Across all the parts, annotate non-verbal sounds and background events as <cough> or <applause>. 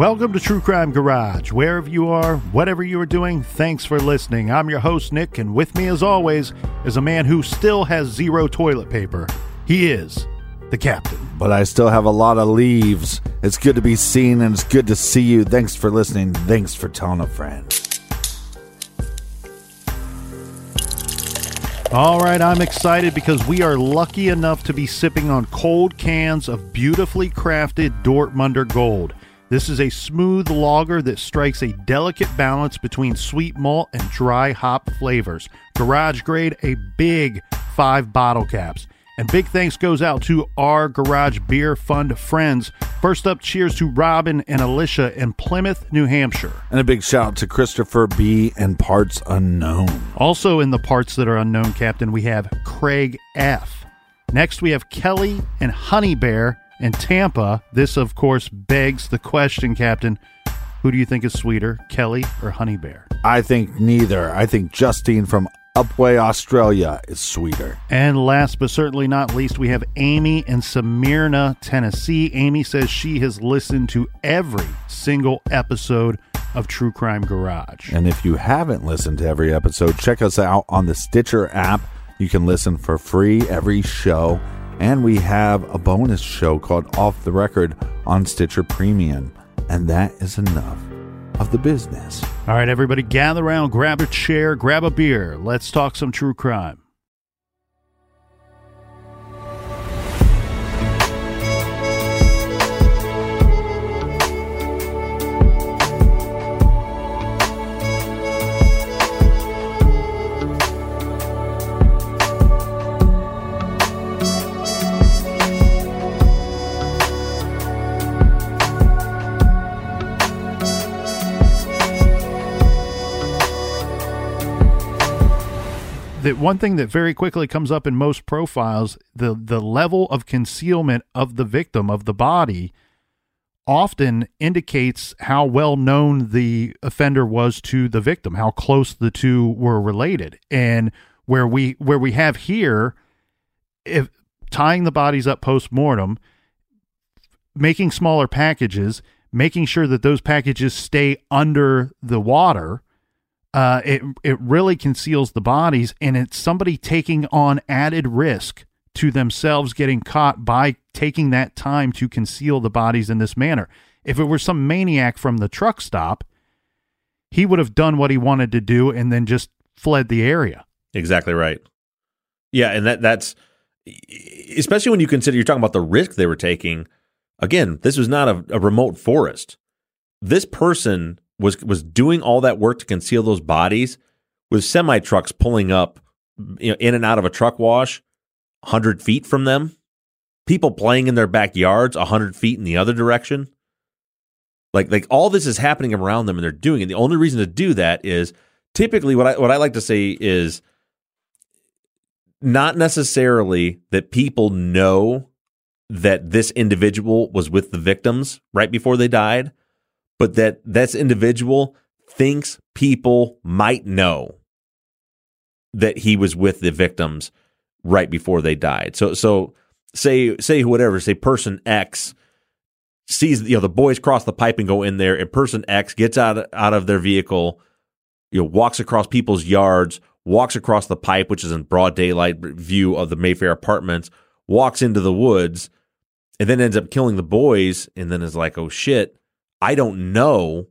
Welcome to True Crime Garage. Wherever you are, whatever you are doing, thanks for listening. I'm your host, Nick, and with me, as always, is a man who still has zero toilet paper. He is the captain. But I still have a lot of leaves. It's good to be seen and it's good to see you. Thanks for listening. Thanks for telling a friend. All right, I'm excited because we are lucky enough to be sipping on cold cans of beautifully crafted Dortmunder Gold. This is a smooth lager that strikes a delicate balance between sweet malt and dry hop flavors. Garage grade, a big five bottle caps. And big thanks goes out to our Garage Beer Fund friends. First up, cheers to Robin and Alicia in Plymouth, New Hampshire. And a big shout out to Christopher B. and Parts Unknown. Also in the parts that are unknown, Captain, we have Craig F. Next, we have Kelly and Honey Bear in Tampa. This, of course, begs the question, Captain. Who do you think is sweeter, Kelly or Honey Bear? I think neither. I think Justine from Upwey, Australia is sweeter. And last but certainly not least, we have Amy in Smyrna, Tennessee. Amy says she has listened to every single episode of True Crime Garage. And if you haven't listened to every episode, check us out on the Stitcher app. You can listen for free every show. And we have a bonus show called Off the Record on Stitcher Premium. And that is enough of the business. All right, everybody, gather around, grab a chair, grab a beer. Let's talk some true crime. That one thing that very quickly comes up in most profiles the the level of concealment of the victim of the body often indicates how well known the offender was to the victim how close the two were related. And where we where we have here if tying the bodies up post mortem making smaller packages making sure that those packages stay under the water uh, it it really conceals the bodies, and it's somebody taking on added risk to themselves getting caught by taking that time to conceal the bodies in this manner. If it were some maniac from the truck stop, he would have done what he wanted to do and then just fled the area. Exactly right. Yeah, and that that's especially when you consider you're talking about the risk they were taking. Again, this was not a, a remote forest. This person was was doing all that work to conceal those bodies with semi trucks pulling up you know in and out of a truck wash 100 feet from them. People playing in their backyards 100 feet in the other direction. Like like all this is happening around them and they're doing it. The only reason to do that is typically what I what I like to say is not necessarily that people know that this individual was with the victims right before they died, but that this individual thinks people might know that he was with the victims right before they died. So so say say whatever, say person X sees you know the boys cross the pipe and go in there and person X gets out of, out of their vehicle, you know, walks across people's yards, walks across the pipe which is in broad daylight view of the Mayfair apartments, walks into the woods and then ends up killing the boys and then is like, "Oh shit, I don't know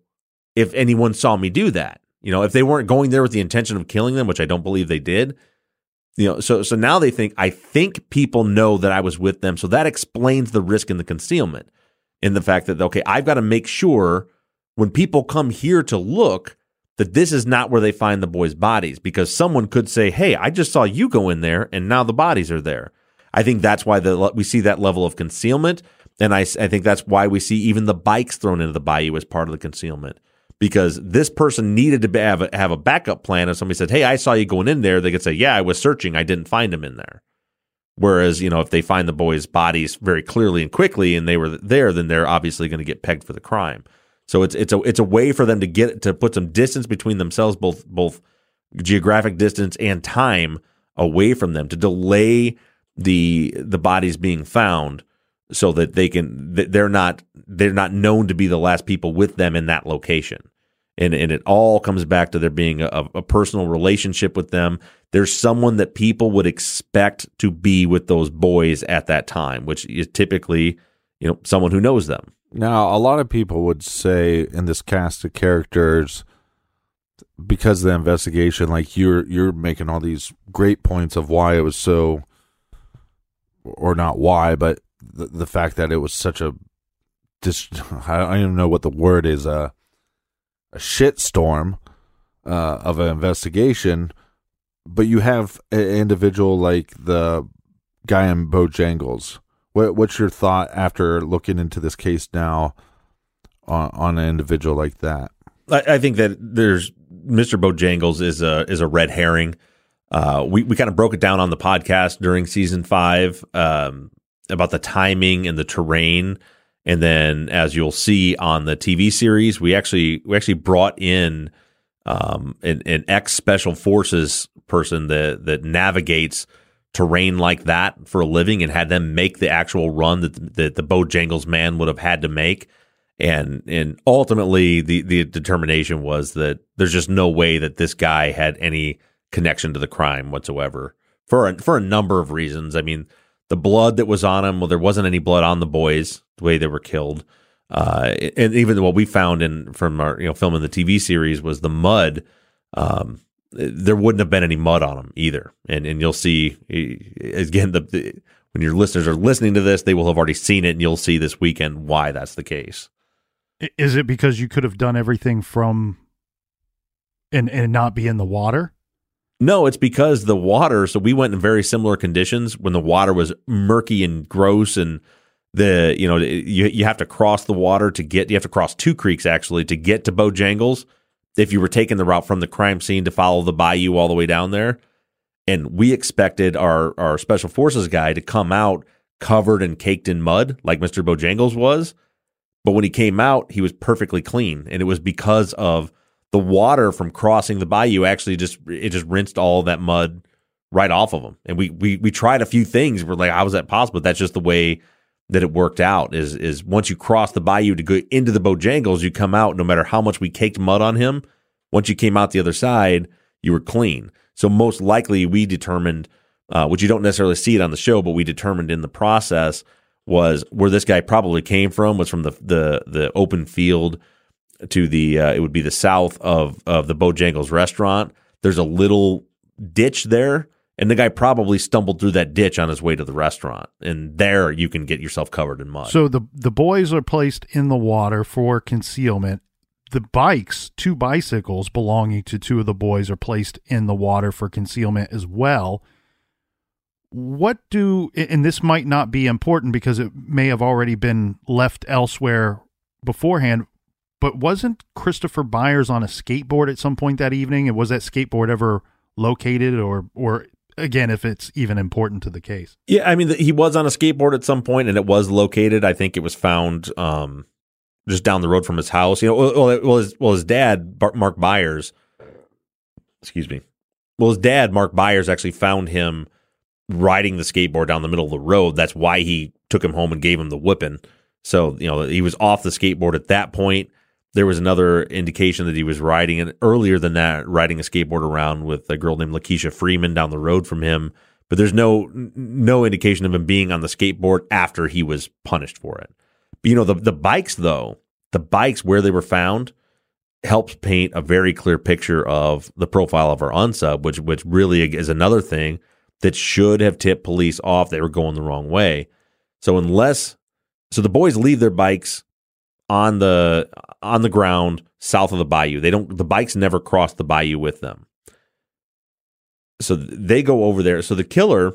if anyone saw me do that." You know, if they weren't going there with the intention of killing them, which I don't believe they did, you know, so so now they think I think people know that I was with them, so that explains the risk in the concealment, in the fact that okay, I've got to make sure when people come here to look that this is not where they find the boys' bodies, because someone could say, "Hey, I just saw you go in there, and now the bodies are there." I think that's why the we see that level of concealment, and I I think that's why we see even the bikes thrown into the bayou as part of the concealment because this person needed to have a, have a backup plan. If somebody said, "Hey, I saw you going in there," they could say, "Yeah, I was searching. I didn't find him in there." Whereas, you know, if they find the boys' bodies very clearly and quickly, and they were there, then they're obviously going to get pegged for the crime. So it's it's a it's a way for them to get to put some distance between themselves, both both geographic distance and time away from them to delay the the bodies being found so that they can they're not they're not known to be the last people with them in that location. And and it all comes back to there being a, a, personal relationship with them. There's someone that people would expect to be with those boys at that time which is typically you know someone who knows them. Now a lot of people would say in this cast of characters because of the investigation like you're you're making all these great points of why it was so or not why but the, the fact that it was such a dis, <laughs> I don't even know what the word is a a shit storm uh, of an investigation, but you have an individual like the guy in Bojangles. What what's your thought after looking into this case now on on an individual like that? I, I think that there's Mr. Bojangles is a is a red herring. Uh, we we kind of broke it down on the podcast during season five. Um, about the timing and the terrain. And then, as you'll see on the TV series, we actually we actually brought in um, an, an ex special forces person that that navigates terrain like that for a living, and had them make the actual run that that the Bojangles man would have had to make. And and ultimately, the the determination was that there's just no way that this guy had any connection to the crime whatsoever for a, for a number of reasons. I mean, the blood that was on him. Well, there wasn't any blood on the boys the way they were killed. Uh, and even what we found in from our you know filming the TV series was the mud. Um, there wouldn't have been any mud on them either. And and you'll see again the, the when your listeners are listening to this, they will have already seen it, and you'll see this weekend why that's the case. Is it because you could have done everything from and and not be in the water? No, it's because the water. So we went in very similar conditions when the water was murky and gross, and the you know you you have to cross the water to get. You have to cross two creeks actually to get to Bojangles. If you were taking the route from the crime scene to follow the bayou all the way down there, and we expected our our special forces guy to come out covered and caked in mud like Mister Bojangles was, but when he came out, he was perfectly clean, and it was because of the water from crossing the bayou actually just it just rinsed all that mud right off of them. And we we we tried a few things. We're like, how was that possible? That's just the way that it worked out. Is is once you cross the bayou to go into the Bojangles, you come out no matter how much we caked mud on him. Once you came out the other side, you were clean. So most likely, we determined, uh, which you don't necessarily see it on the show, but we determined in the process was where this guy probably came from was from the the the open field to the uh, it would be the south of of the Bojangles restaurant. There's a little ditch there, and the guy probably stumbled through that ditch on his way to the restaurant, and there you can get yourself covered in mud. So the the boys are placed in the water for concealment. The bikes, two bicycles belonging to two of the boys, are placed in the water for concealment as well. What do and this might not be important because it may have already been left elsewhere beforehand but wasn't Christopher Byers on a skateboard at some point that evening? And was that skateboard ever located, or or again, if it's even important to the case? Yeah, I mean, he was on a skateboard at some point, and it was located. I think it was found um, just down the road from his house. You know, well, well, his, well, his dad, Mark Byers, excuse me. Well, his dad, Mark Byers, actually found him riding the skateboard down the middle of the road. That's why he took him home and gave him the whipping. So, you know, he was off the skateboard at that point. There was another indication that he was riding, and earlier than that, riding a skateboard around with a girl named Lakeisha Freeman down the road from him. But there's no no indication of him being on the skateboard after he was punished for it. But, you know, the the bikes though, the bikes where they were found helps paint a very clear picture of the profile of our unsub, which which really is another thing that should have tipped police off they were going the wrong way. So unless so the boys leave their bikes on the on the ground south of the bayou. They don't the bikes never cross the bayou with them. So they go over there. So the killer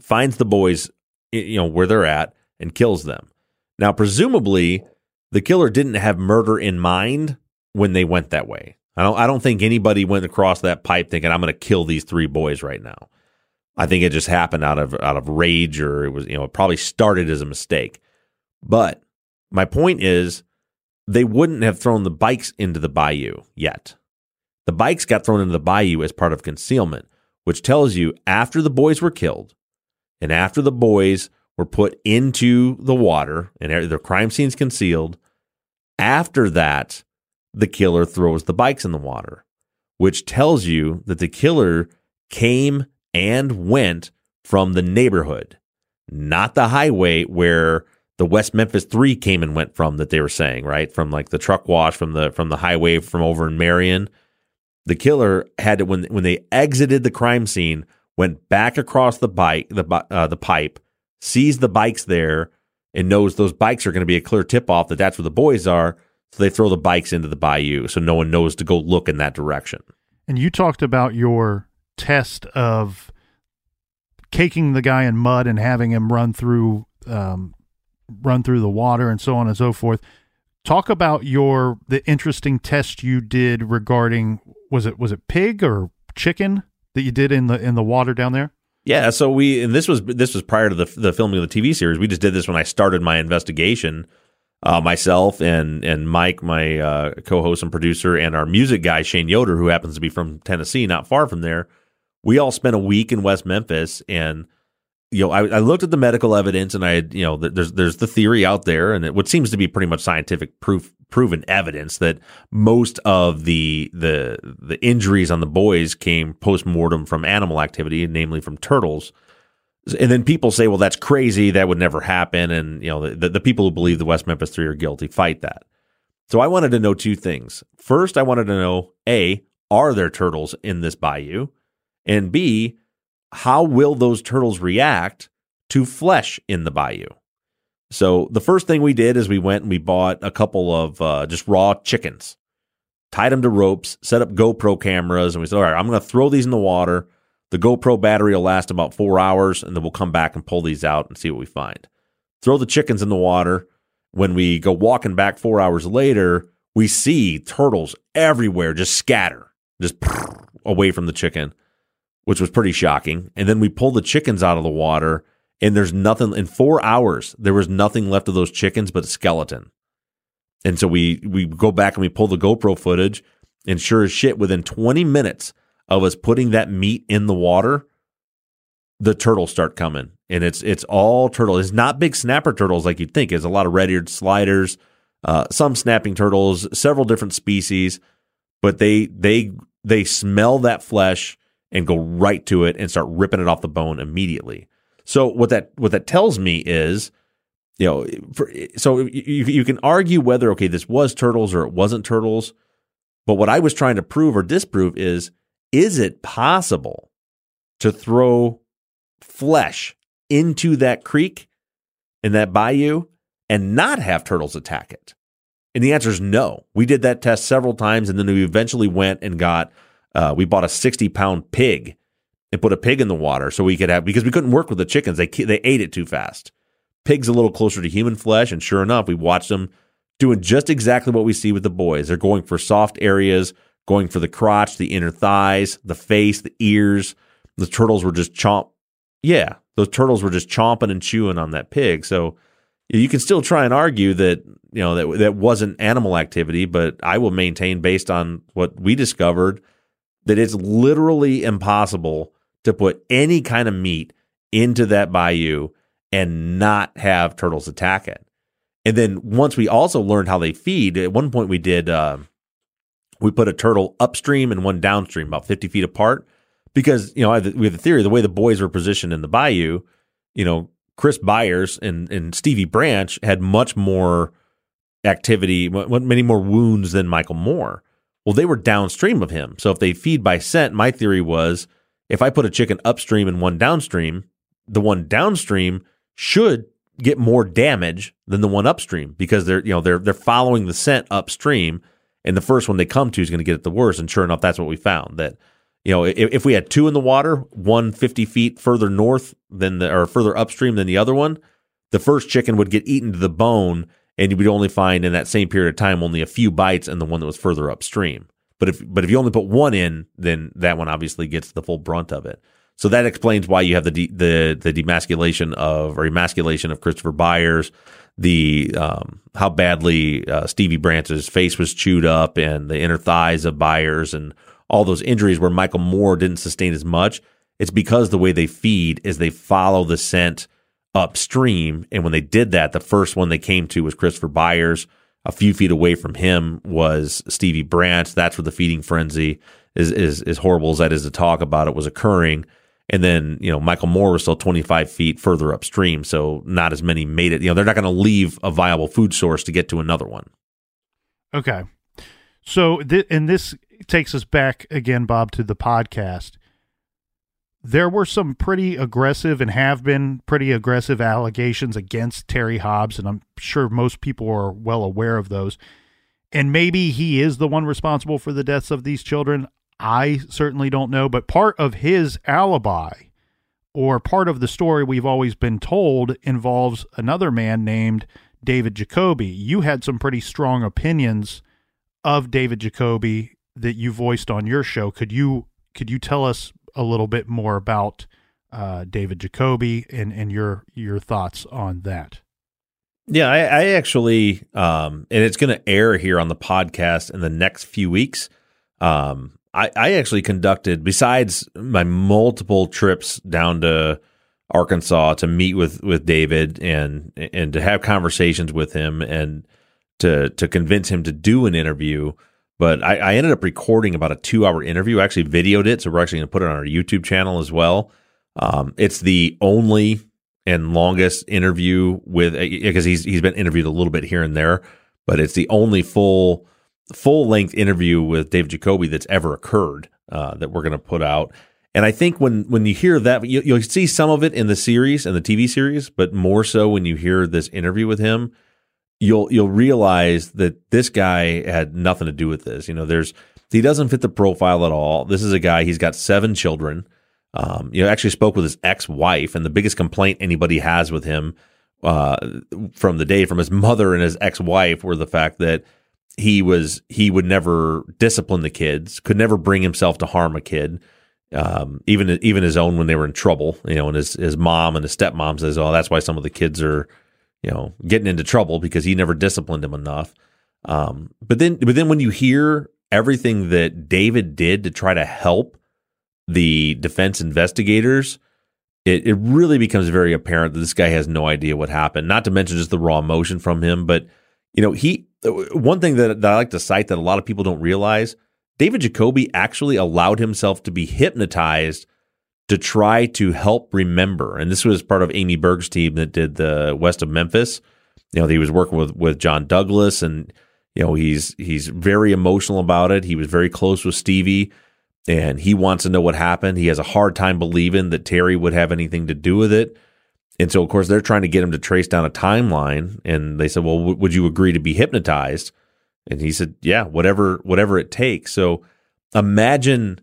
finds the boys you know where they're at and kills them. Now presumably the killer didn't have murder in mind when they went that way. I don't I don't think anybody went across that pipe thinking I'm going to kill these three boys right now. I think it just happened out of out of rage or it was you know it probably started as a mistake. But my point is they wouldn't have thrown the bikes into the bayou yet. The bikes got thrown into the bayou as part of concealment, which tells you after the boys were killed and after the boys were put into the water and their crime scenes concealed, after that the killer throws the bikes in the water, which tells you that the killer came and went from the neighborhood, not the highway where the West Memphis 3 came and went from that they were saying, right? From like the truck wash from the from the highway from over in Marion. The killer had to when when they exited the crime scene, went back across the bike the uh, the pipe, sees the bikes there and knows those bikes are going to be a clear tip off that that's where the boys are. So they throw the bikes into the bayou so no one knows to go look in that direction. And you talked about your test of caking the guy in mud and having him run through um, run through the water and so on and so forth. Talk about your the interesting test you did regarding was it was it pig or chicken that you did in the in the water down there? Yeah, so we this was this was prior to the the filming of the TV series. We just did this when I started my investigation uh, myself and and Mike, my uh, co-host and producer, and our music guy Shane Yoder, who happens to be from Tennessee, not far from there. We all spent a week in West Memphis, and you know, I, I looked at the medical evidence, and I had, you know, there's there's the theory out there, and it, what seems to be pretty much scientific proof proven evidence that most of the the the injuries on the boys came post mortem from animal activity, namely from turtles. And then people say, well, that's crazy. That would never happen. And, you know, the, the people who believe the West Memphis Three are guilty fight that. So I wanted to know two things. First, I wanted to know A, are there turtles in this bayou? And B, how will those turtles react to flesh in the bayou? So the first thing we did is we went and we bought a couple of uh, just raw chickens, tied them to ropes, set up GoPro cameras, and we said, all right, I'm going to throw these in the water. The GoPro battery will last about four hours, and then we'll come back and pull these out and see what we find. Throw the chickens in the water. When we go walking back four hours later, we see turtles everywhere just scatter, just <laughs> away from the chicken, which was pretty shocking. And then we pull the chickens out of the water, and there's nothing in four hours. There was nothing left of those chickens but a skeleton. And so we we go back and we pull the GoPro footage, and sure as shit, within 20 minutes, of us putting that meat in the water, the turtles start coming. And it's it's all turtle. It's not big snapper turtles like you'd think. It's a lot of red-eared sliders, uh, some snapping turtles, several different species, but they they they smell that flesh and go right to it and start ripping it off the bone immediately. So what that what that tells me is, you know, for, so you, you can argue whether okay this was turtles or it wasn't turtles, but what I was trying to prove or disprove is is it possible to throw flesh into that creek in that bayou and not have turtles attack it? And the answer is no. We did that test several times, and then we eventually went and got uh, we bought a sixty pound pig and put a pig in the water so we could have because we couldn't work with the chickens. They they ate it too fast. Pigs a little closer to human flesh, and sure enough, we watched them doing just exactly what we see with the boys. They're going for soft areas, going for the crotch, the inner thighs, the face, the ears. The turtles were just chomp. Yeah, those turtles were just chomping and chewing on that pig. So you can still try and argue that you know that that wasn't animal activity, but I will maintain based on what we discovered that it's literally impossible to put any kind of meat into that bayou and not have turtles attack it. And then once we also learned how they feed, at one point we did uh, we put a turtle upstream and one downstream, about fifty feet apart, because you know we have the theory the way the boys were positioned in the bayou, you know Chris Byers and, and Stevie Branch had much more activity, many more wounds than Michael Moore. Well, they were downstream of him. So if they feed by scent, my theory was if I put a chicken upstream and one downstream, the one downstream should get more damage than the one upstream because they're you know they're they're following the scent upstream and the first one they come to is going to get it the worst and sure enough that's what we found that you know, if, if, we had two in the water, one 50 feet further north than the, or further upstream than the other one, the first chicken would get eaten to the bone, and you would only find in that same period of time only a few bites and the one that was further upstream. But if but if you only put one in, then that one obviously gets the full brunt of it. So that explains why you have the de, the the demasculation of or emasculation of Christopher Byers, the um, how badly uh, Stevie Branch's face was chewed up, and the inner thighs of Byers, and all those injuries where Michael Moore didn't sustain as much, it's because the way they feed is they follow the scent upstream. And when they did that, the first one they came to was Christopher Byers. A few feet away from him was Stevie Branch. That's where the feeding frenzy is, is, as horrible as that is to talk about it was occurring. And then, you know, Michael Moore was still 25 feet further upstream. So not as many made it. You know, they're not going to leave a viable food source to get to another one. Okay. So, th- and this takes us back again, Bob, to the podcast. There were some pretty aggressive and have been pretty aggressive allegations against Terry Hobbs, and I'm sure most people are well aware of those. And maybe he is the one responsible for the deaths of these children. I certainly don't know, but part of his alibi or part of the story we've always been told involves another man named David Jacoby. You had some pretty strong opinions of David Jacoby that you voiced on your show. Could you could you tell us a little bit more about uh, David Jacoby and and your your thoughts on that? Yeah, I, I actually, um, and it's going to air here on the podcast in the next few weeks. Um, I, I actually conducted, besides my multiple trips down to Arkansas to meet with with David and and to have conversations with him and to to convince him to do an interview. But I, I ended up recording about a two hour interview. I actually videoed it, so we're actually going to put it on our YouTube channel as well. Um, it's the only and longest interview with because he's he's been interviewed a little bit here and there, but it's the only full full length interview with Dave Jacoby that's ever occurred uh, that we're going to put out. And I think when when you hear that, you, you'll see some of it in the series and the TV series, but more so when you hear this interview with him you'll you'll realize that this guy had nothing to do with this. You know, there's he doesn't fit the profile at all. This is a guy. He's got seven children. Um, you know, actually spoke with his ex-wife, and the biggest complaint anybody has with him uh, from the day from his <laughs> mother and his ex-wife were the fact that he was he would never discipline the kids, could never bring himself to harm a kid. Um, even even his own when they were in trouble, you know, and his his mom and his stepmom says, "Oh, that's why some of the kids are you know, getting into trouble because he never disciplined him enough. Um, but then, but then when you hear everything that David did to try to help the defense investigators, it, it really becomes very apparent that this guy has no idea what happened. Not to mention just the raw emotion from him, but you know, he one thing that, that I like to cite that a lot of people don't realize, David Jacoby actually allowed himself to be hypnotized to try to help remember. And this was part of Amy Berg's team that did the West of Memphis. You know, he was working with with John Douglas, and you know he's he's very emotional about it. He was very close with Stevie, and he wants to know what happened. He has a hard time believing that Terry would have anything to do with it. And so, of course, they're trying to get him to trace down a timeline. And they said, "Well, w- would you agree to be hypnotized?" And he said, "Yeah, whatever, whatever it takes." So, imagine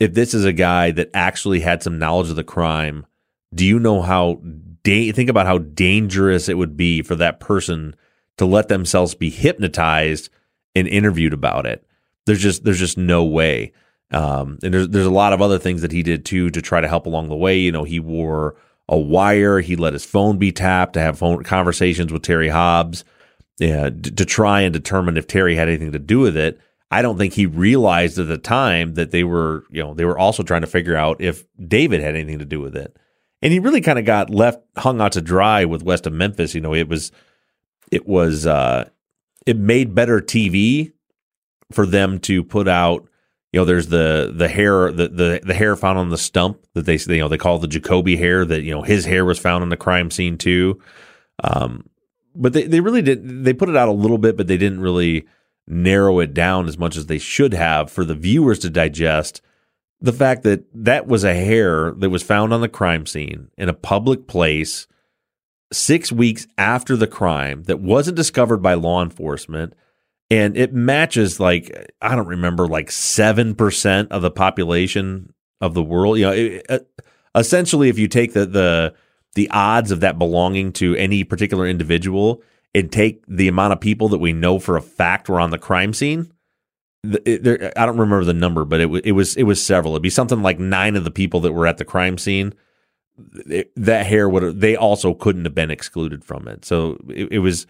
if this is a guy that actually had some knowledge of the crime, do you know how da- think about how dangerous it would be for that person to let themselves be hypnotized and interviewed about it. There's just there's just no way. Um, and there's there's a lot of other things that he did too to try to help along the way. You know, he wore a wire. He let his phone be tapped to have phone conversations with Terry Hobbs, yeah, to try and determine if Terry had anything to do with it. I don't think he realized at the time that they were, you know, they were also trying to figure out if David had anything to do with it. And he really kind of got left hung out to dry with West of Memphis. You know, it was, it was, uh, it made better TV for them to put out. You know, there's the the hair the the, the hair found on the stump that they you know they call the Jacoby hair. That you know his hair was found on the crime scene too. Um, but they they really did they put it out a little bit, but they didn't really narrow it down as much as they should have for the viewers to digest the fact that that was a hair that was found on the crime scene in a public place six weeks after the crime that wasn't discovered by law enforcement and it matches like I don't remember like seven percent of the population of the world. You know, it, it, uh, essentially, if you take the the the odds of that belonging to any particular individual and take the amount of people that we know for a fact were on the crime scene. It, I don't remember the number, but it, it was it was several. It'd be something like nine of the people that were at the crime scene. that hair would they also couldn't have been excluded from it. So it was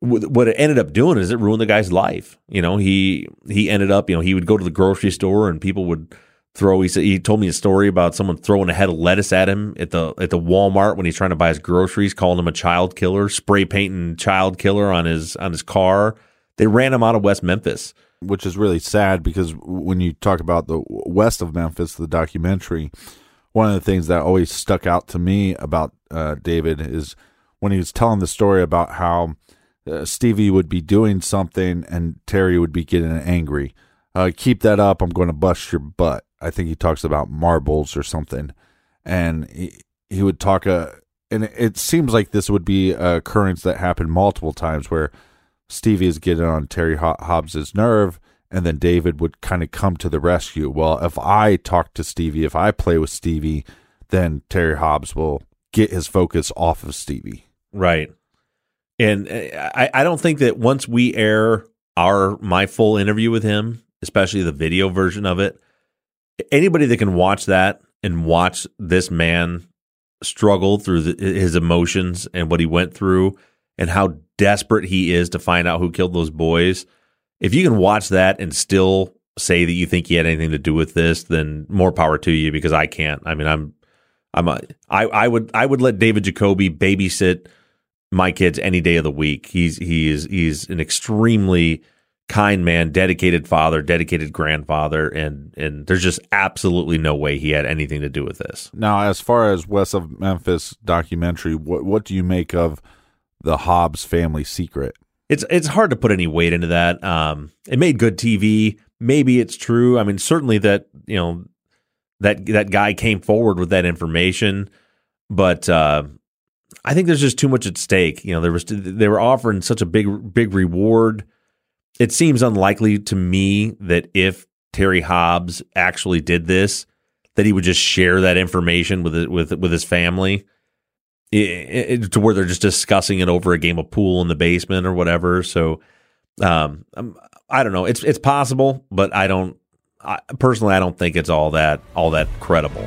what it ended up doing is it ruined the guy's life. You know, he he ended up, you know, he would go to the grocery store and people would throw. He said he told me a story about someone throwing a head of lettuce at him at the at the Walmart when he's trying to buy his groceries, calling him a child killer, spray painting child killer on his on his car. They ran him out of West Memphis, which is really sad because when you talk about the west of Memphis, the documentary, one of the things that always stuck out to me about uh, David is when he was telling the story about how uh, Stevie would be doing something and Terry would be getting angry. Uh, keep that up. I'm going to bust your butt. I think he talks about marbles or something. And he, he would talk, uh, and it seems like this would be a occurrence that happened multiple times where Stevie is getting on Terry Hobbs's nerve, and then David would kind of come to the rescue. Well, if I talk to Stevie, if I play with Stevie, then Terry Hobbs will get his focus off of Stevie. Right. And uh, I, I don't think that once we air our my full interview with him, especially the video version of it, anybody that can watch that and watch this man struggle through the, his emotions and what he went through and how desperate he is to find out who killed those boys. If you can watch that and still say that you think he had anything to do with this, then more power to you because I can't. I mean, I'm, I'm a, I, I would, I would let David Jacoby babysit my kids any day of the week. He's he is he's an extremely kind man, dedicated father, dedicated grandfather, and and there's just absolutely no way he had anything to do with this. Now, as far as West of Memphis documentary, what what do you make of the Hobbs family secret? It's it's hard to put any weight into that. Um, it made good TV. Maybe it's true. I mean, certainly that you know that that guy came forward with that information, but uh, I think there's just too much at stake. You know, there was they were offering such a big big reward. It seems unlikely to me that if Terry Hobbs actually did this, that he would just share that information with with with his family, it, it, to where they're just discussing it over a game of pool in the basement or whatever. So, um, um I don't know. It's it's possible, but I don't. I, personally, I don't think it's all that all that credible.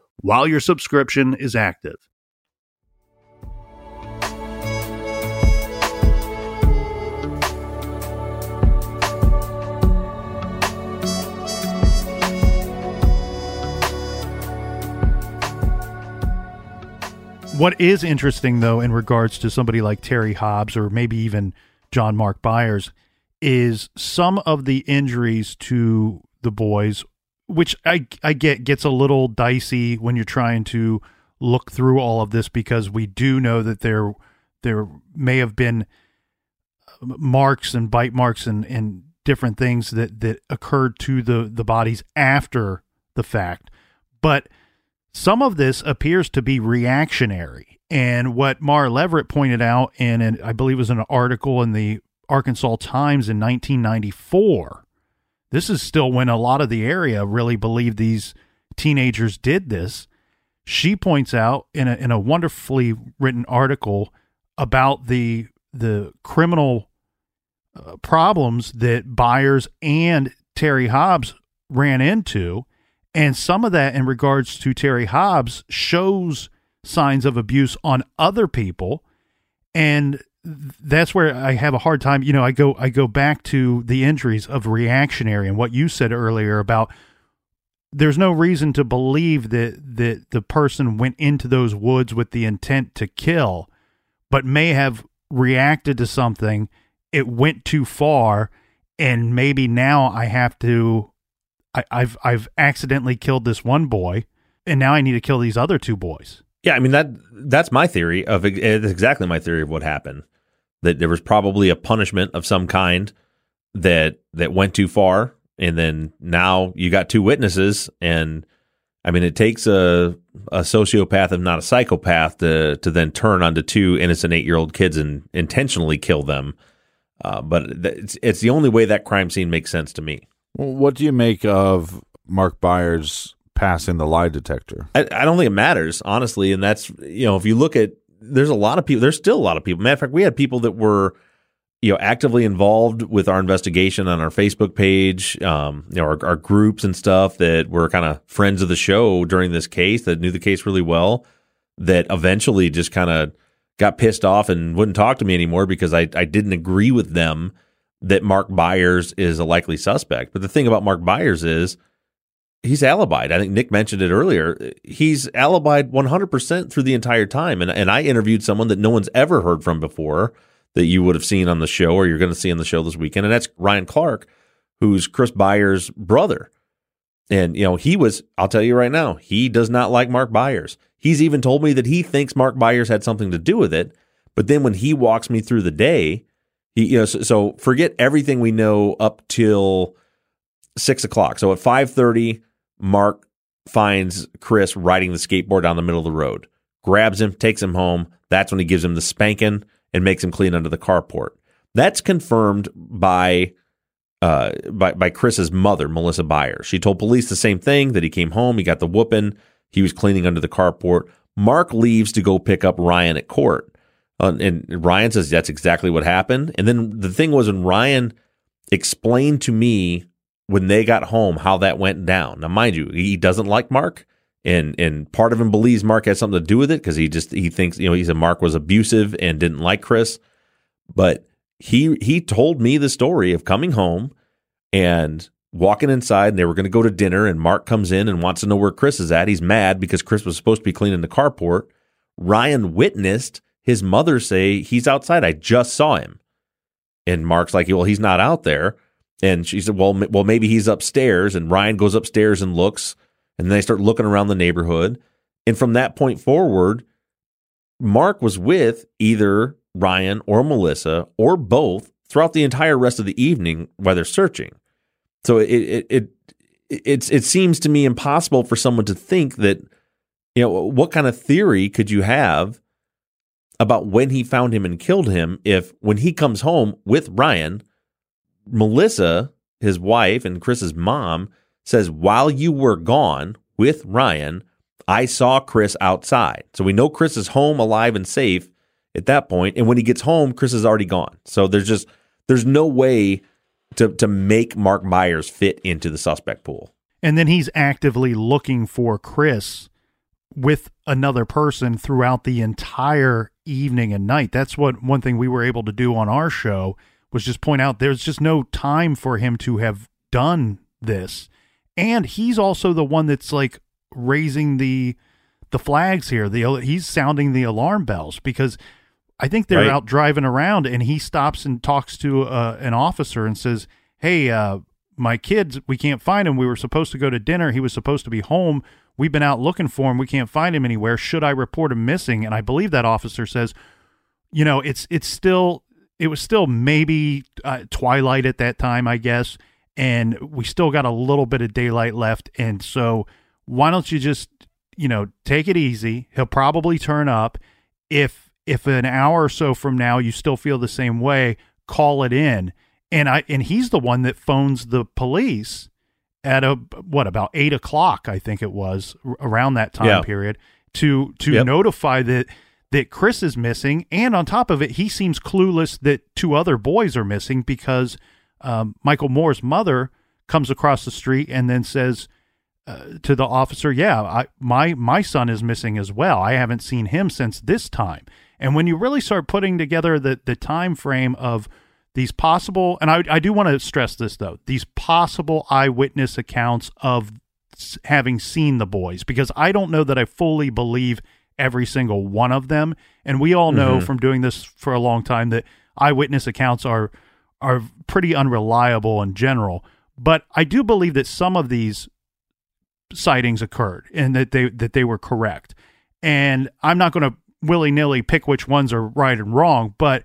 while your subscription is active. What is interesting, though, in regards to somebody like Terry Hobbs or maybe even John Mark Byers, is some of the injuries to the boys which I I get gets a little dicey when you're trying to look through all of this because we do know that there there may have been uh, marks and bite marks and and different things that that occurred to the the bodies after the fact, but some of this appears to be reactionary. And what Mara Leveritt pointed out in, an, I believe, it was an article in the Arkansas Times in 1994. This is still when a lot of the area really believed these teenagers did this. She points out in a in a wonderfully written article about the the criminal uh, problems that Byers and Terry Hobbs ran into and some of that in regards to Terry Hobbs shows signs of abuse on other people. And that's where I have a hard time. You know, I go I go back to the injuries of reactionary and what you said earlier about there's no reason to believe that that the person went into those woods with the intent to kill, but may have reacted to something. It went too far, and maybe now I have to I, I've I've accidentally killed this one boy, and now I need to kill these other two boys. Yeah, I mean that that's my theory of it's exactly my theory of what happened. That there was probably a punishment of some kind that that went too far, and then now you got two witnesses, and I mean it takes a a sociopath, if not a psychopath, to to then turn onto two innocent eight year old kids and intentionally kill them. Uh, but it's it's the only way that crime scene makes sense to me. What do you make of Mark Byers passing the lie detector? I, I, don't think it matters, honestly. And that's, you know, if you look at, there's a lot of people, there's still a lot of people. Matter of fact, we had people that were, you know, actively involved with our investigation on our Facebook page, um, you know, our, our groups and stuff that were kind of friends of the show during this case that knew the case really well, that eventually just kind of got pissed off and wouldn't talk to me anymore because I, I didn't agree with them that Mark Byers is a likely suspect. But the thing about Mark Byers is he's alibied. I think Nick mentioned it earlier. He's alibied 100% through the entire time. And, and I interviewed someone that no one's ever heard from before that you would have seen on the show or you're going to see on the show this weekend. And that's Ryan Clark, who's Chris Byers' brother. And, you know, he was, I'll tell you right now, he does not like Mark Byers. He's even told me that he thinks Mark Byers had something to do with it. But then when he walks me through the day, he, you know, so, so forget everything we know up till six o'clock. So at five thirty, Mark finds Chris riding the skateboard down the middle of the road, grabs him, takes him home. That's when he gives him the spanking and makes him clean under the carport. That's confirmed by uh, by by Chris's mother, Melissa Byers. She told police the same thing that he came home, he got the whooping, he was cleaning under the carport. Mark leaves to go pick up Ryan at court. Uh, and Ryan says that's exactly what happened. And then the thing was when Ryan explained to me when they got home how that went down. Now, mind you, he doesn't like Mark, and and part of him believes Mark has something to do with it because he just he thinks you know he said Mark was abusive and didn't like Chris, but he he told me the story of coming home and walking inside and they were going to go to dinner and Mark comes in and wants to know where Chris is at. He's mad because Chris was supposed to be cleaning the carport. Ryan witnessed his mother say he's outside. I just saw him. And Mark's like, well, he's not out there. And she said, well, well, maybe he's upstairs. And Ryan goes upstairs and looks, and they start looking around the neighborhood. And from that point forward, Mark was with either Ryan or Melissa or both throughout the entire rest of the evening while they're searching. So it it it it, it seems to me impossible for someone to think that you know what kind of theory could you have about when he found him and killed him if when he comes home with Ryan, Melissa, his wife, and Chris's mom says, while you were gone with Ryan, I saw Chris outside. So we know Chris is home alive and safe at that point. And when he gets home, Chris is already gone. So there's just there's no way to to make Mark Byers fit into the suspect pool. And then he's actively looking for Chris with another person throughout the entire evening and night. That's what one thing we were able to do on our show was just point out there's just no time for him to have done this. And he's also the one that's like raising the the flags here. The he's sounding the alarm bells because I think they're right. out driving around and he stops and talks to uh, an officer and says, "Hey, uh, my kids, we can't find him. We were supposed to go to dinner. He was supposed to be home. We've been out looking for him. We can't find him anywhere. Should I report him missing? And I believe that officer says, you know, it's it's still it was still maybe uh, twilight at that time, I guess, and we still got a little bit of daylight left. And so, why don't you just, you know, take it easy? He'll probably turn up. If if an hour or so from now you still feel the same way, call it in. And I and he's the one that phones the police at a what about eight o'clock? I think it was around that time Yeah. period to to Yep. notify that that Chris is missing, and on top of it, he seems clueless that two other boys are missing because um, Michael Moore's mother comes across the street and then says uh, to the officer, "Yeah, I, my my son is missing as well. I haven't seen him since this time." And when you really start putting together the the time frame of these possible, and I, I do want to stress this though, these possible eyewitness accounts of having seen the boys, because I don't know that I fully believe every single one of them. And we all know mm-hmm. from doing this for a long time that eyewitness accounts are are pretty unreliable in general. But I do believe that some of these sightings occurred and that they that they were correct. And I'm not going to willy nilly pick which ones are right and wrong, but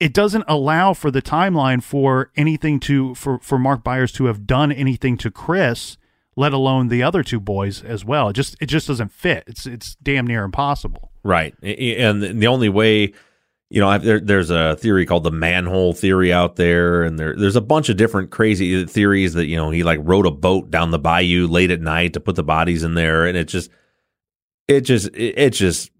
it doesn't allow for the timeline for anything to for for Mark Byers to have done anything to Chris, let alone the other two boys as well. It just it just doesn't fit. It's it's damn near impossible. Right. And the only way, you know, there, there's a theory called the manhole theory out there, and there, there's a bunch of different crazy theories that, you know, he like rode a boat down the bayou late at night to put the bodies in there. And it just, it just, it, it just,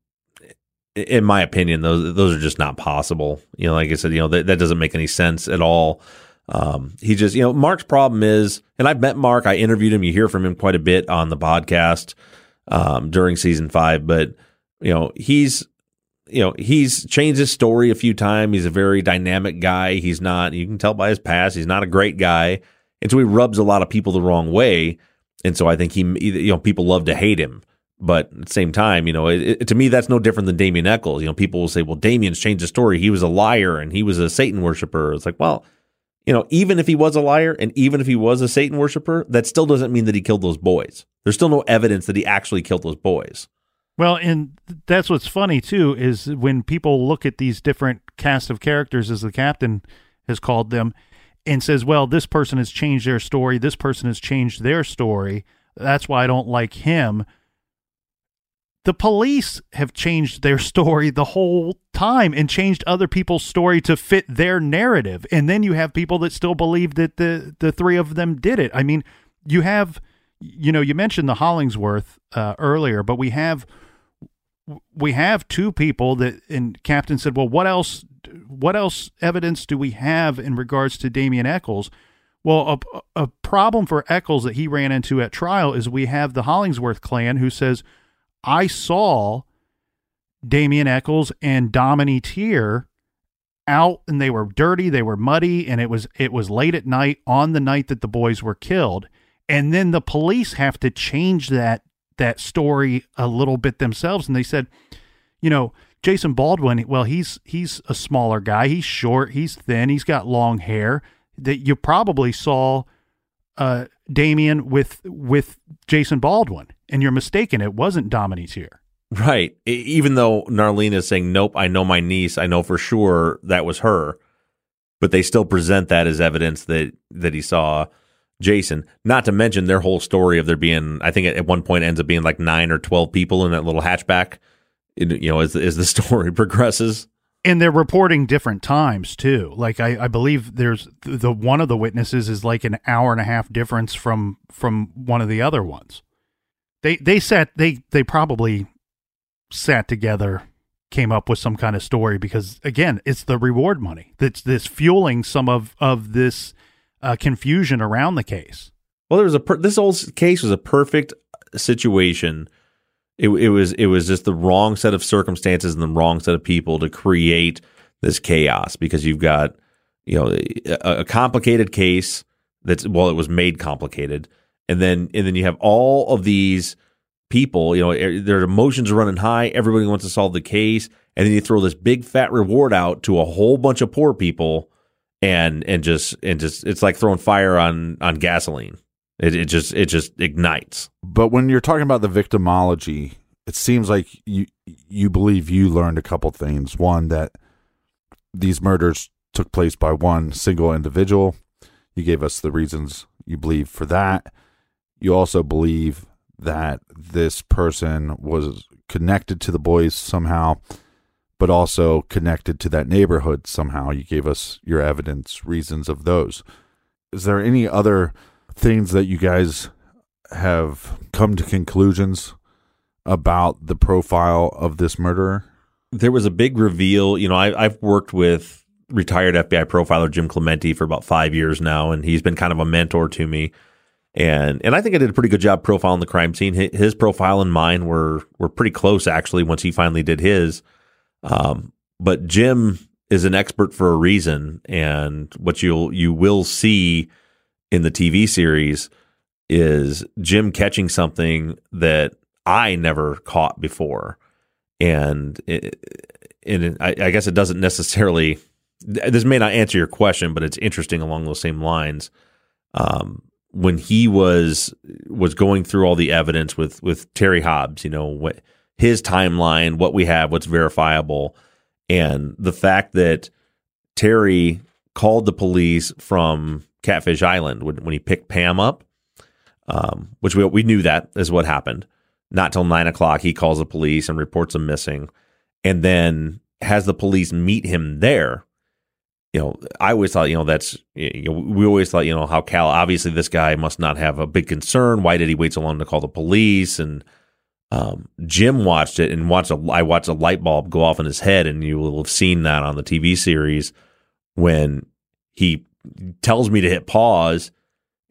in my opinion, those, those are just not possible. You know, like I said, you know, that, that doesn't make any sense at all. Um, he just, you know, Mark's problem is, and I've met Mark, I interviewed him. You hear from him quite a bit on the podcast, um, during season five, but, you know he's you know he's changed his story a few times. He's a very dynamic guy. He's not you can tell by his past he's not a great guy. And so he rubs a lot of people the wrong way. And so i think he you know people love to hate him. But at the same time you know it, it- to me that's no different than Damien Echols. You know people will say well Damien's changed his story. He was a liar and he was a satan worshiper. It's like well you know even if he was a liar and even if he was a satan worshiper that still doesn't mean that he killed those boys there's still no evidence that he actually killed those boys Well, and that's what's funny too is when people look at these different cast of characters, as the captain has called them, and says, "Well, this person has changed their story. This person has changed their story. That's why I don't like him." The police have changed their story the whole time and changed other people's story to fit their narrative. And then you have people that still believe that the the three of them did it. I mean, you have you know, you mentioned the Hollingsworth uh, earlier, but we have we have two people that and captain said well what else what else evidence do we have in regards to Damien Echols well a, a problem for Echols that he ran into at trial is we have the Hollingsworth clan who says I saw Damien Echols and Domini Teer out and they were dirty they were muddy and it was it was late at night on the night that the boys were killed. And then the police have to change that that story a little bit themselves. And they said you know Jason Baldwin well he's he's a smaller guy. He's short he's thin he's got long hair. That you probably saw uh Damien with with Jason Baldwin and you're mistaken it wasn't Domini Teer Right. Even though Narlene is saying, nope, I know my niece. I know for sure that was her. But they still present that as evidence that, that he saw Jason. Not to mention their whole story of there being, I think at one point it ends up being like nine or 12 people in that little hatchback, you know, as, as the <laughs> story progresses. and they're reporting different times too. Like I, I believe there's the, the one of the witnesses is like an hour and a half difference from from one of the other ones. They they sat they they probably sat together, came up with some kind of story because again, it's the reward money that's this fueling some of of this uh, confusion around the case. Well, there was a per- this whole case was a perfect situation. It, it was it was just the wrong set of circumstances and the wrong set of people to create this chaos because you've got you know a, a complicated case that's well it was made complicated and then and then you have all of these people you know e- their emotions are running high everybody wants to solve the case and then you throw this big fat reward out to a whole bunch of poor people and and just and just it's like throwing fire on on gasoline it, it just it just ignites But when you're talking about the victimology, it seems like you you believe you learned a couple things. One that these murders took place by one single individual. You gave us the reasons you believe for that. You also believe that this person was connected to the boys somehow, but also connected to that neighborhood somehow. You gave us your evidence, reasons of those. Is there any other things that you guys have come to conclusions about the profile of this murderer? There was a big reveal. You know, I, I've worked with retired FBI profiler Jim Clemente for about five years now, and he's been kind of a mentor to me. And and I think I did a pretty good job profiling the crime scene. His profile and mine were were pretty close actually. Once he finally did his, um, but Jim is an expert for a reason, and what you'll you will see in the TV series is Jim catching something that I never caught before, and it, and I, I guess it doesn't necessarily. This may not answer your question, but it's interesting along those same lines. Um, when he was was going through all the evidence with with Terry Hobbs, you know what his timeline, what we have, what's verifiable, and the fact that Terry called the police from Catfish Island when, when he picked Pam up, um, which we we knew that is what happened. Not till nine o'clock, he calls the police and reports him missing, and then has the police meet him there. You know, I always thought, you know, that's you know, we always thought, you know, how Cal obviously this guy must not have a big concern. Why did he wait so long to call the police? And um, Jim watched it and watched a I watched a light bulb go off in his head, and you will have seen that on the TV series when he tells me to hit pause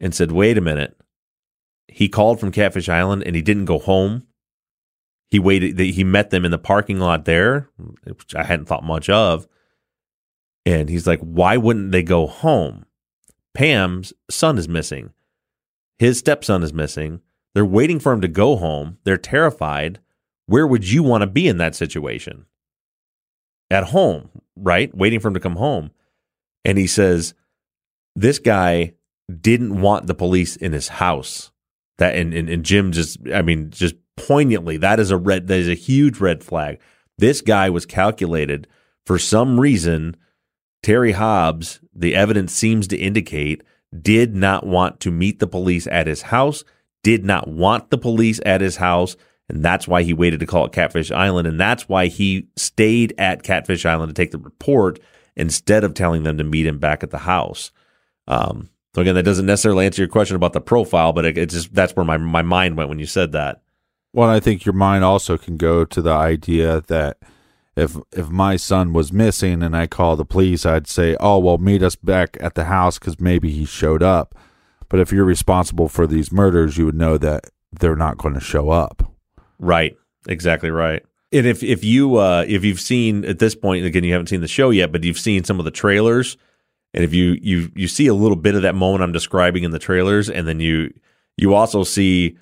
and said, "Wait a minute." He called from Catfish Island and he didn't go home. He waited. He met them in the parking lot there, which I hadn't thought much of. And he's like, "Why wouldn't they go home?" Pam's son is missing. His stepson is missing. They're waiting for him to go home. They're terrified. Where would you want to be in that situation? At home, right? Waiting for him to come home. And he says, this guy didn't want the police in his house. That and, and, and Jim just I mean just poignantly that is a red that is a huge red flag. This guy was calculated for some reason. Terry Hobbs, the evidence seems to indicate, did not want to meet the police at his house, did not want the police at his house, and that's why he waited to call it Catfish Island, and that's why he stayed at Catfish Island to take the report instead of telling them to meet him back at the house. Um, so again, that doesn't necessarily answer your question about the profile, but it, it just that's where my my mind went when you said that. Well, I think your mind also can go to the idea that if if my son was missing and I call the police, I'd say, "Oh, well, meet us back at the house because maybe he showed up." But if you're responsible for these murders, you would know that they're not going to show up. Right. Exactly right. And if if you uh, if you've seen at this point, again, you haven't seen the show yet, but you've seen some of the trailers and if you you you see a little bit of that moment I'm describing in the trailers, and then you you also see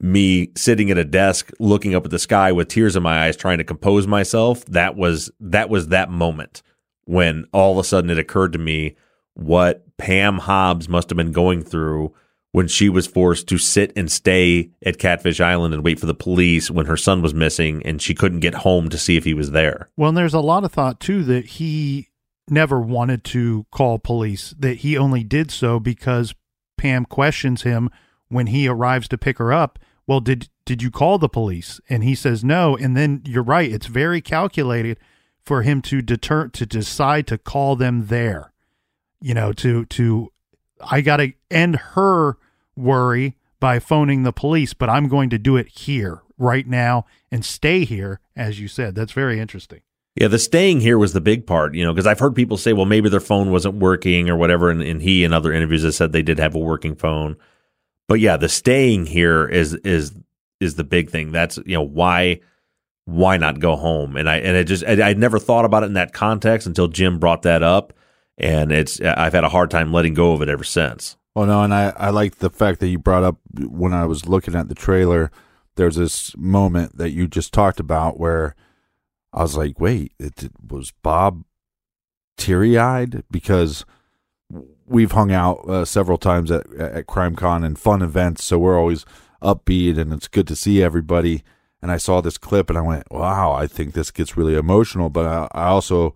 me sitting at a desk looking up at the sky with tears in my eyes trying to compose myself that was that was that moment when all of a sudden it occurred to me what Pam Hobbs must have been going through when she was forced to sit and stay at Catfish Island and wait for the police when her son was missing and she couldn't get home to see if he was there. Well, and there's a lot of thought too that he never wanted to call police, that he only did so because Pam questions him when he arrives to pick her up. Well, did did you call the police? And he says no. And then you're right; it's very calculated for him to deter to decide to call them there. You know, to to I got to end her worry by phoning the police, but I'm going to do it here right now and stay here, as you said. That's very interesting. Yeah, the staying here was the big part, you know, because I've heard people say, well, maybe their phone wasn't working or whatever. And, and he in other interviews has said they did have a working phone. But yeah, the staying here is is is the big thing. That's you know why why not go home? And I and it just I, I never thought about it in that context until Jim brought that up, and it's I've had a hard time letting go of it ever since. Well, no, and I I like the fact that you brought up when I was looking at the trailer. There's this moment that you just talked about where I was like, wait, it, was Bob teary eyed because we've hung out uh, several times at at CrimeCon and fun events, so we're always upbeat and it's good to see everybody. And I saw this clip and I went, wow, I think this gets really emotional. But I, I also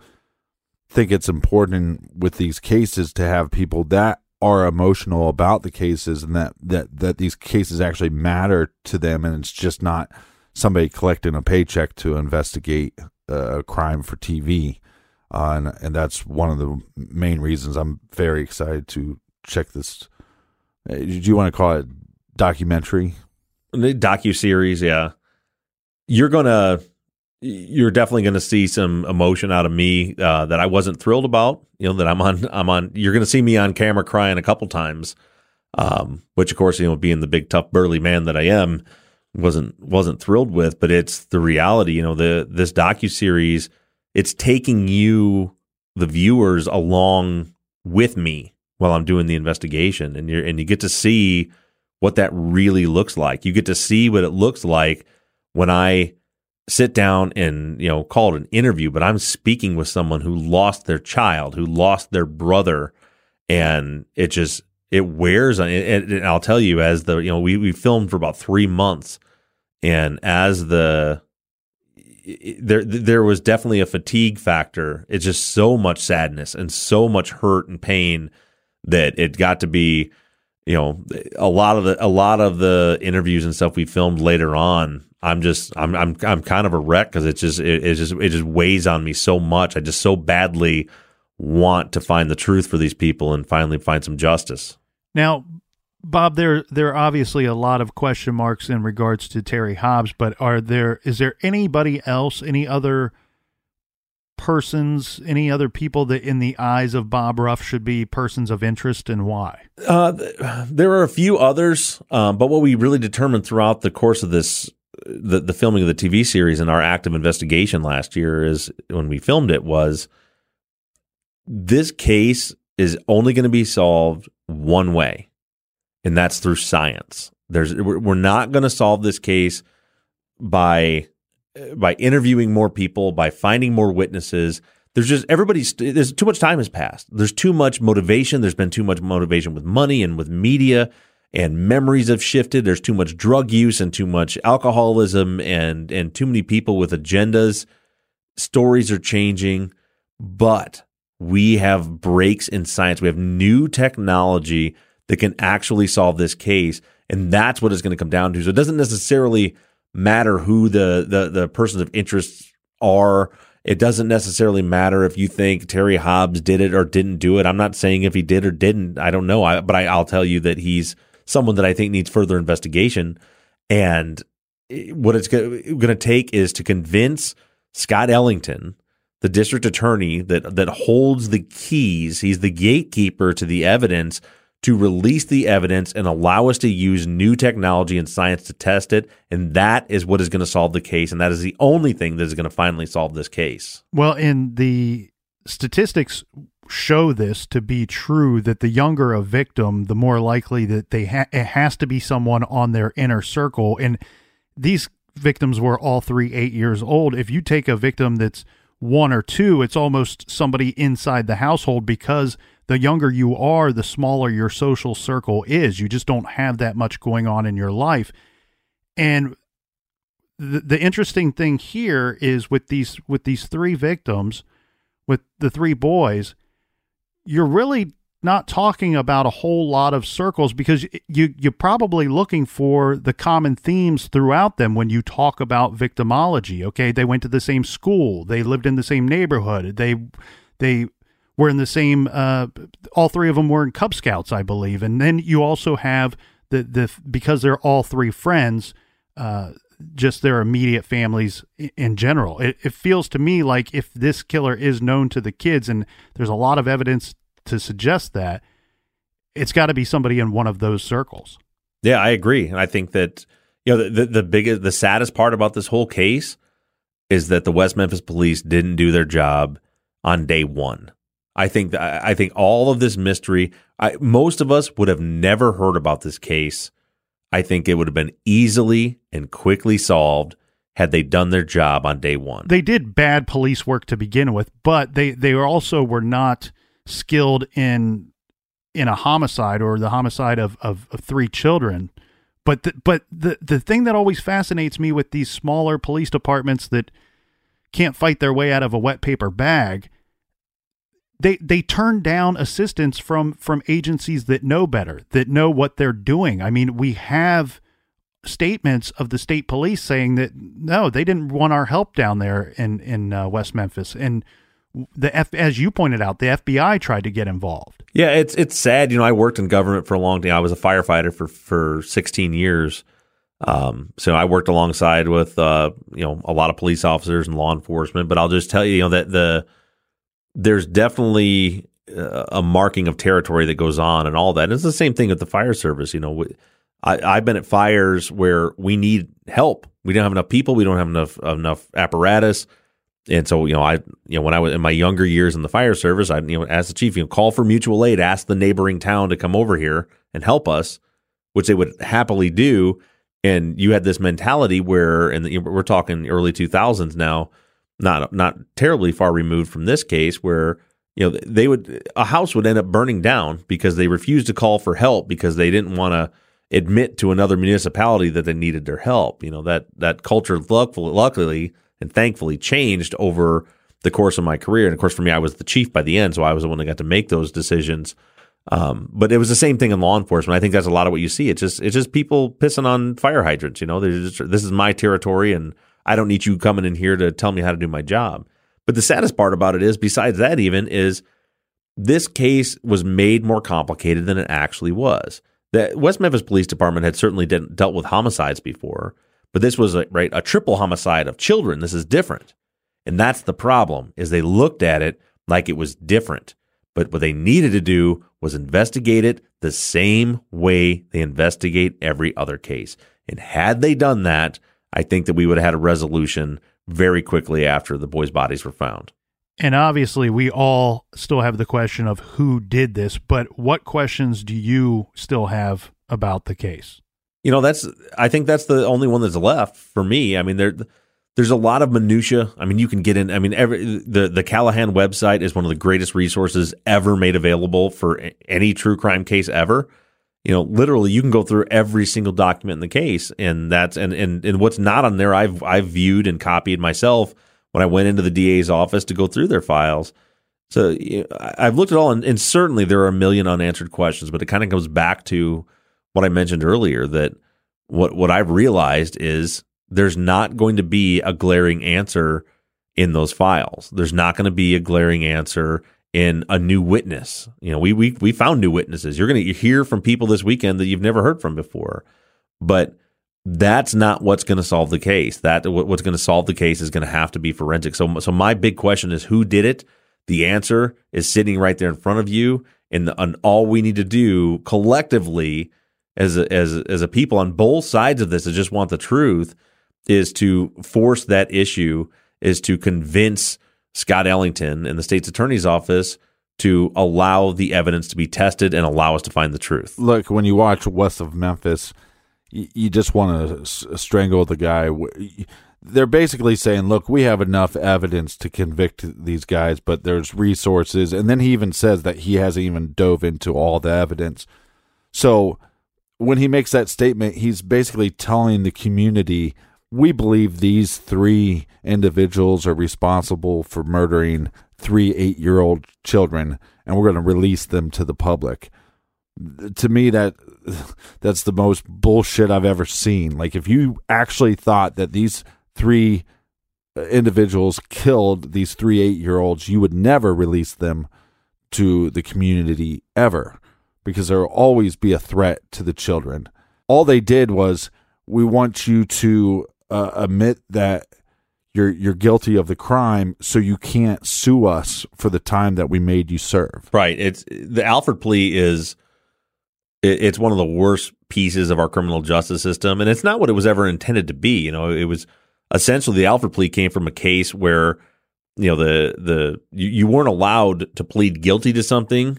think it's important with these cases to have people that are emotional about the cases and that that that these cases actually matter to them and it's just not somebody collecting a paycheck to investigate a crime for TV. Uh, and and that's one of the main reasons I'm very excited to check this. Uh, do you want to call it documentary? The docu series, yeah. You're gonna, you're definitely gonna see some emotion out of me uh, that I wasn't thrilled about. You know that I'm on, I'm on. You're gonna see me on camera crying a couple times, um, which of course, you know, being the big tough burly man that I am, wasn't wasn't thrilled with. But it's the reality. You know, the this docu series, it's taking you, the viewers, along with me while I'm doing the investigation, and you and you get to see what that really looks like. You get to see what it looks like when I sit down and you know call it an interview, but I'm speaking with someone who lost their child, who lost their brother, and it just it wears on. And, and I'll tell you, as the you know we we filmed for about three months, and as the there there was definitely a fatigue factor. It's just so much sadness and so much hurt and pain that it got to be you know a lot of the a lot of the interviews and stuff we filmed later on i'm just i'm i'm i'm kind of a wreck because it's just it, it just it just weighs on me so much i just so badly want to find the truth for these people and finally find some justice now bob there there are obviously a lot of question marks in regards to terry hobbs but are there is there anybody else any other persons, any other people that in the eyes of Bob Ruff should be persons of interest and why? Uh, there are a few others, um, but what we really determined throughout the course of this, the, the filming of the TV series and our active investigation last year is when we filmed it was this case is only going to be solved one way, and that's through science. There's we're not going to solve this case by by interviewing more people, by finding more witnesses. There's just everybody's there's too much time has passed. There's too much motivation. There's been too much motivation with money and with media and memories have shifted. There's too much drug use and too much alcoholism and and too many people with agendas. Stories are changing, but we have breaks in science. We have new technology that can actually solve this case, and that's what it's going to come down to. So it doesn't necessarily matter who the, the, the persons of interest are. It doesn't necessarily matter if you think Terry Hobbs did it or didn't do it. I'm not saying if he did or didn't. I don't know. I, but I, I'll tell you that he's someone that I think needs further investigation. And what it's going to take is to convince Scott Ellington, the district attorney that that holds the keys. He's the gatekeeper to the evidence to release the evidence and allow us to use new technology and science to test it. And that is what is going to solve the case. And that is the only thing that is going to finally solve this case. Well, and the statistics show this to be true that the younger a victim, the more likely that they ha- it has to be someone on their inner circle. And these victims were all three eight years old. If you take a victim that's one or two, it's almost somebody inside the household because – the younger you are, the smaller your social circle is. You just don't have that much going on in your life. And the, the interesting thing here is with these with these three victims, with the three boys, you're really not talking about a whole lot of circles because you you're probably looking for the common themes throughout them when you talk about victimology okay they went to the same school they lived in the same neighborhood they they were in the same. Uh, all three of them were in Cub Scouts, I believe, and then you also have the the because they're all three friends. Uh, just their immediate families in general. It, it feels to me like if this killer is known to the kids, and there's a lot of evidence to suggest that, it's got to be somebody in one of those circles. Yeah, I agree, and I think that you know the the, the biggest, the saddest part about this whole case is that the West Memphis police didn't do their job on day one. I think that, I think all of this mystery, I, most of us would have never heard about this case. I think it would have been easily and quickly solved had they done their job on day one. They did bad police work to begin with, but they they also were not skilled in in a homicide or the homicide of of, of three children. But the, but the the thing that always fascinates me with these smaller police departments that can't fight their way out of a wet paper bag they they turn down assistance from from agencies that know better, that know what they're doing. I mean, we have statements of the state police saying that no, they didn't want our help down there in in uh, West Memphis, and the F, as you pointed out, the FBI tried to get involved. Yeah, it's it's sad. You know, I worked in government for a long time. I was a firefighter for for 16 years. Um, so I worked alongside with uh, you know a lot of police officers and law enforcement. But I'll just tell you, you know that the there's definitely uh, a marking of territory that goes on and all that. And it's the same thing with the fire service. You know, I, I've been at fires where we need help. We don't have enough people. We don't have enough enough apparatus. And so, you know, I, you know, when I was in my younger years in the fire service, I, you know, as the chief, you know, call for mutual aid, ask the neighboring town to come over here and help us, which they would happily do. And you had this mentality where, and we're talking early 2000s now, not not terribly far removed from this case, where you know they would a house would end up burning down because they refused to call for help because they didn't want to admit to another municipality that they needed their help. You know that that culture luckily, luckily and thankfully changed over the course of my career. And of course, for me, I was the chief by the end, so I was the one that got to make those decisions. Um, but it was the same thing in law enforcement. I think that's a lot of what you see. It's just it's just people pissing on fire hydrants. You know, just, this is my territory, and I don't need you coming in here to tell me how to do my job. But the saddest part about it is, besides that, even is this case was made more complicated than it actually was. The West Memphis Police Department had certainly dealt with homicides before, but this was a, right a triple homicide of children. This is different, and that's the problem. Is they looked at it like it was different, but what they needed to do was investigate it the same way they investigate every other case. And had they done that, I think that we would have had a resolution very quickly after the boys' bodies were found. And obviously, we all still have the question of who did this, but what questions do you still have about the case? You know, that's I think that's the only one that's left for me. I mean, there there's a lot of minutia. I mean, you can get in. I mean, every the the Callahan website is one of the greatest resources ever made available for any true crime case ever. You know, literally, you can go through every single document in the case, and that's and and and what's not on there, I've I've viewed and copied myself when I went into the DA's office to go through their files. So you know, I've looked at all, and, and certainly there are a million unanswered questions, but it kind of goes back to what I mentioned earlier that what what I've realized is there's not going to be a glaring answer in those files. There's not going to be a glaring answer in a new witness. You know, we we we found new witnesses. You're going to hear from people this weekend that you've never heard from before. But that's not what's going to solve the case. That what's going to solve the case is going to have to be forensic. So so my big question is who did it? The answer is sitting right there in front of you and, the, and all we need to do collectively as a, as as a people on both sides of this that just want the truth is to force that issue is to convince Scott Ellington and the state's attorney's office to allow the evidence to be tested and allow us to find the truth. Look, when you watch West of Memphis, you, you just want to strangle the guy. They're basically saying, "Look, we have enough evidence to convict these guys, but there's resources." And then he even says that he hasn't even dove into all the evidence. So when he makes that statement, he's basically telling the community, we believe these three individuals are responsible for murdering three eight year old children, and we're going to release them to the public. To me, that <laughs> that's the most bullshit I've ever seen. Like, if you actually thought that these three uh, individuals killed these three eight year olds, you would never release them to the community ever because there will always be a threat to the children. All they did was we want you to uh, admit that you're you're guilty of the crime, so you can't sue us for the time that we made you serve. Right. It's the Alford plea is it, it's one of the worst pieces of our criminal justice system, and it's not what it was ever intended to be. You know, it was essentially the Alford plea came from a case where you know the the you weren't allowed to plead guilty to something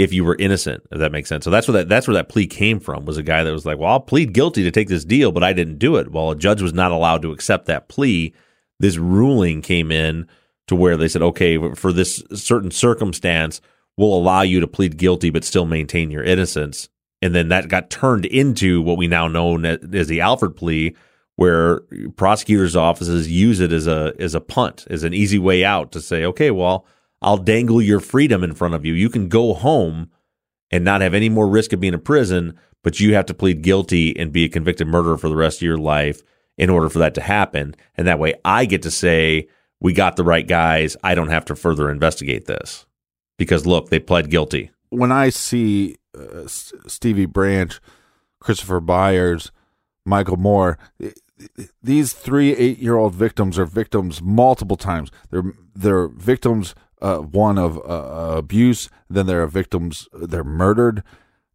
if you were innocent, if that makes sense. So that's where that that's where that plea came from. Was a guy that was like, "Well, I'll plead guilty to take this deal, but I didn't do it." Well, a judge was not allowed to accept that plea. This ruling came in to where they said, "Okay, for this certain circumstance, we'll allow you to plead guilty but still maintain your innocence." And then that got turned into what we now know as the Alford plea, where prosecutors' offices use it as a as a punt, as an easy way out to say, "Okay, well." I'll dangle your freedom in front of you. You can go home and not have any more risk of being in prison, but you have to plead guilty and be a convicted murderer for the rest of your life in order for that to happen. And that way I get to say, we got the right guys. I don't have to further investigate this because look, they pled guilty. When I see uh, Stevie Branch, Christopher Byers, Michael Moore, these three eight-year-old victims are victims multiple times. They're they're victims uh, one of uh, abuse, then there are victims they're murdered,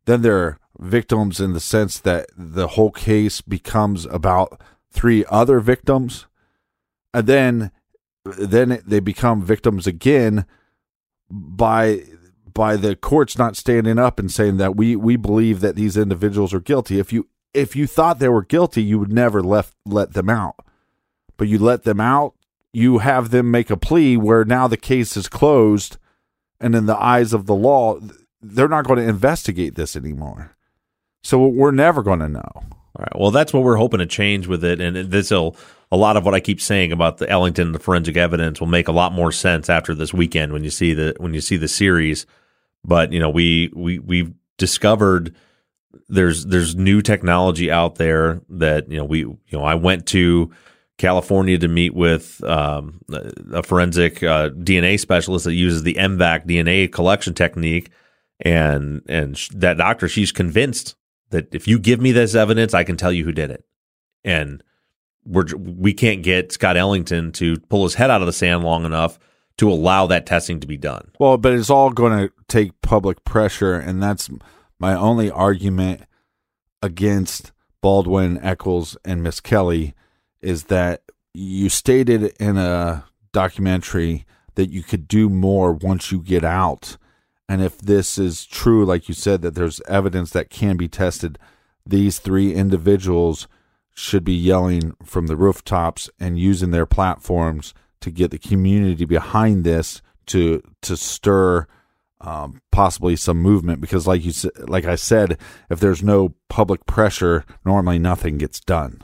then there are victims in the sense that the whole case becomes about three other victims, and then then they become victims again by by the courts not standing up and saying that we we believe that these individuals are guilty. If you if you thought they were guilty, you would never left let them out. But you let them out, you have them make a plea where now the case is closed, and in the eyes of the law, they're not going to investigate this anymore. So we're never going to know. All right. Well, that's what we're hoping to change with it, and this will a lot of what I keep saying about the Ellington the forensic evidence will make a lot more sense after this weekend when you see the when you see the series. But you know, we we we've discovered there's there's new technology out there that you know we you know I went to California to meet with um, a forensic uh, DNA specialist that uses the MVAC DNA collection technique, and and that doctor she's convinced that if you give me this evidence, I can tell you who did it, and we're we can't get Scott Ellington to pull his head out of the sand long enough to allow that testing to be done. Well, but it's all going to take public pressure, and that's my only argument against Baldwin, Echols, and Misskelley is that you stated in a documentary that you could do more once you get out. And if this is true, like you said, that there's evidence that can be tested, these three individuals should be yelling from the rooftops and using their platforms to get the community behind this to to stir um, possibly some movement because like you like I said if there's no public pressure normally nothing gets done.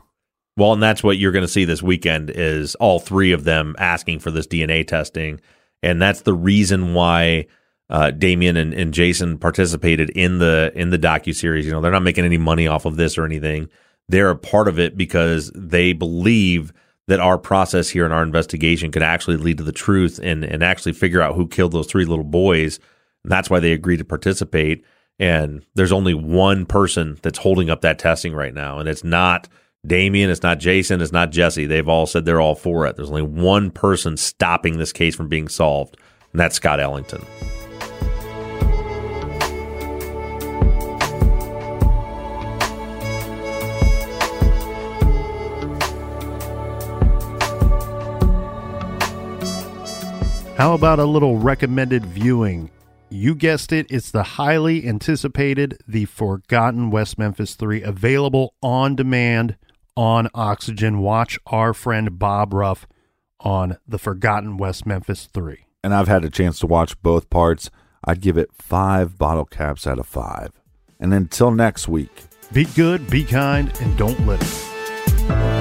Well, and that's what you're going to see this weekend is all three of them asking for this DNA testing, and that's the reason why uh, Damien and, and Jason participated in the in the docu series. You know, they're not making any money off of this or anything. They're a part of it because they believe that our process here in our investigation could actually lead to the truth and and actually figure out who killed those three little boys and that's why they agreed to participate. And there's only one person that's holding up that testing right now, and it's not Damien, it's not Jason, it's not Jesse. They've all said they're all for it. There's only one person stopping this case from being solved, and that's Scott Ellington. How about a little recommended viewing? You guessed it, it's the highly anticipated The Forgotten West Memphis 3 available on demand on Oxygen. Watch our friend Bob Ruff on The Forgotten West Memphis 3. And I've had a chance to watch both parts. I'd give it five bottle caps out of five. And until next week, be good, be kind, and don't litter.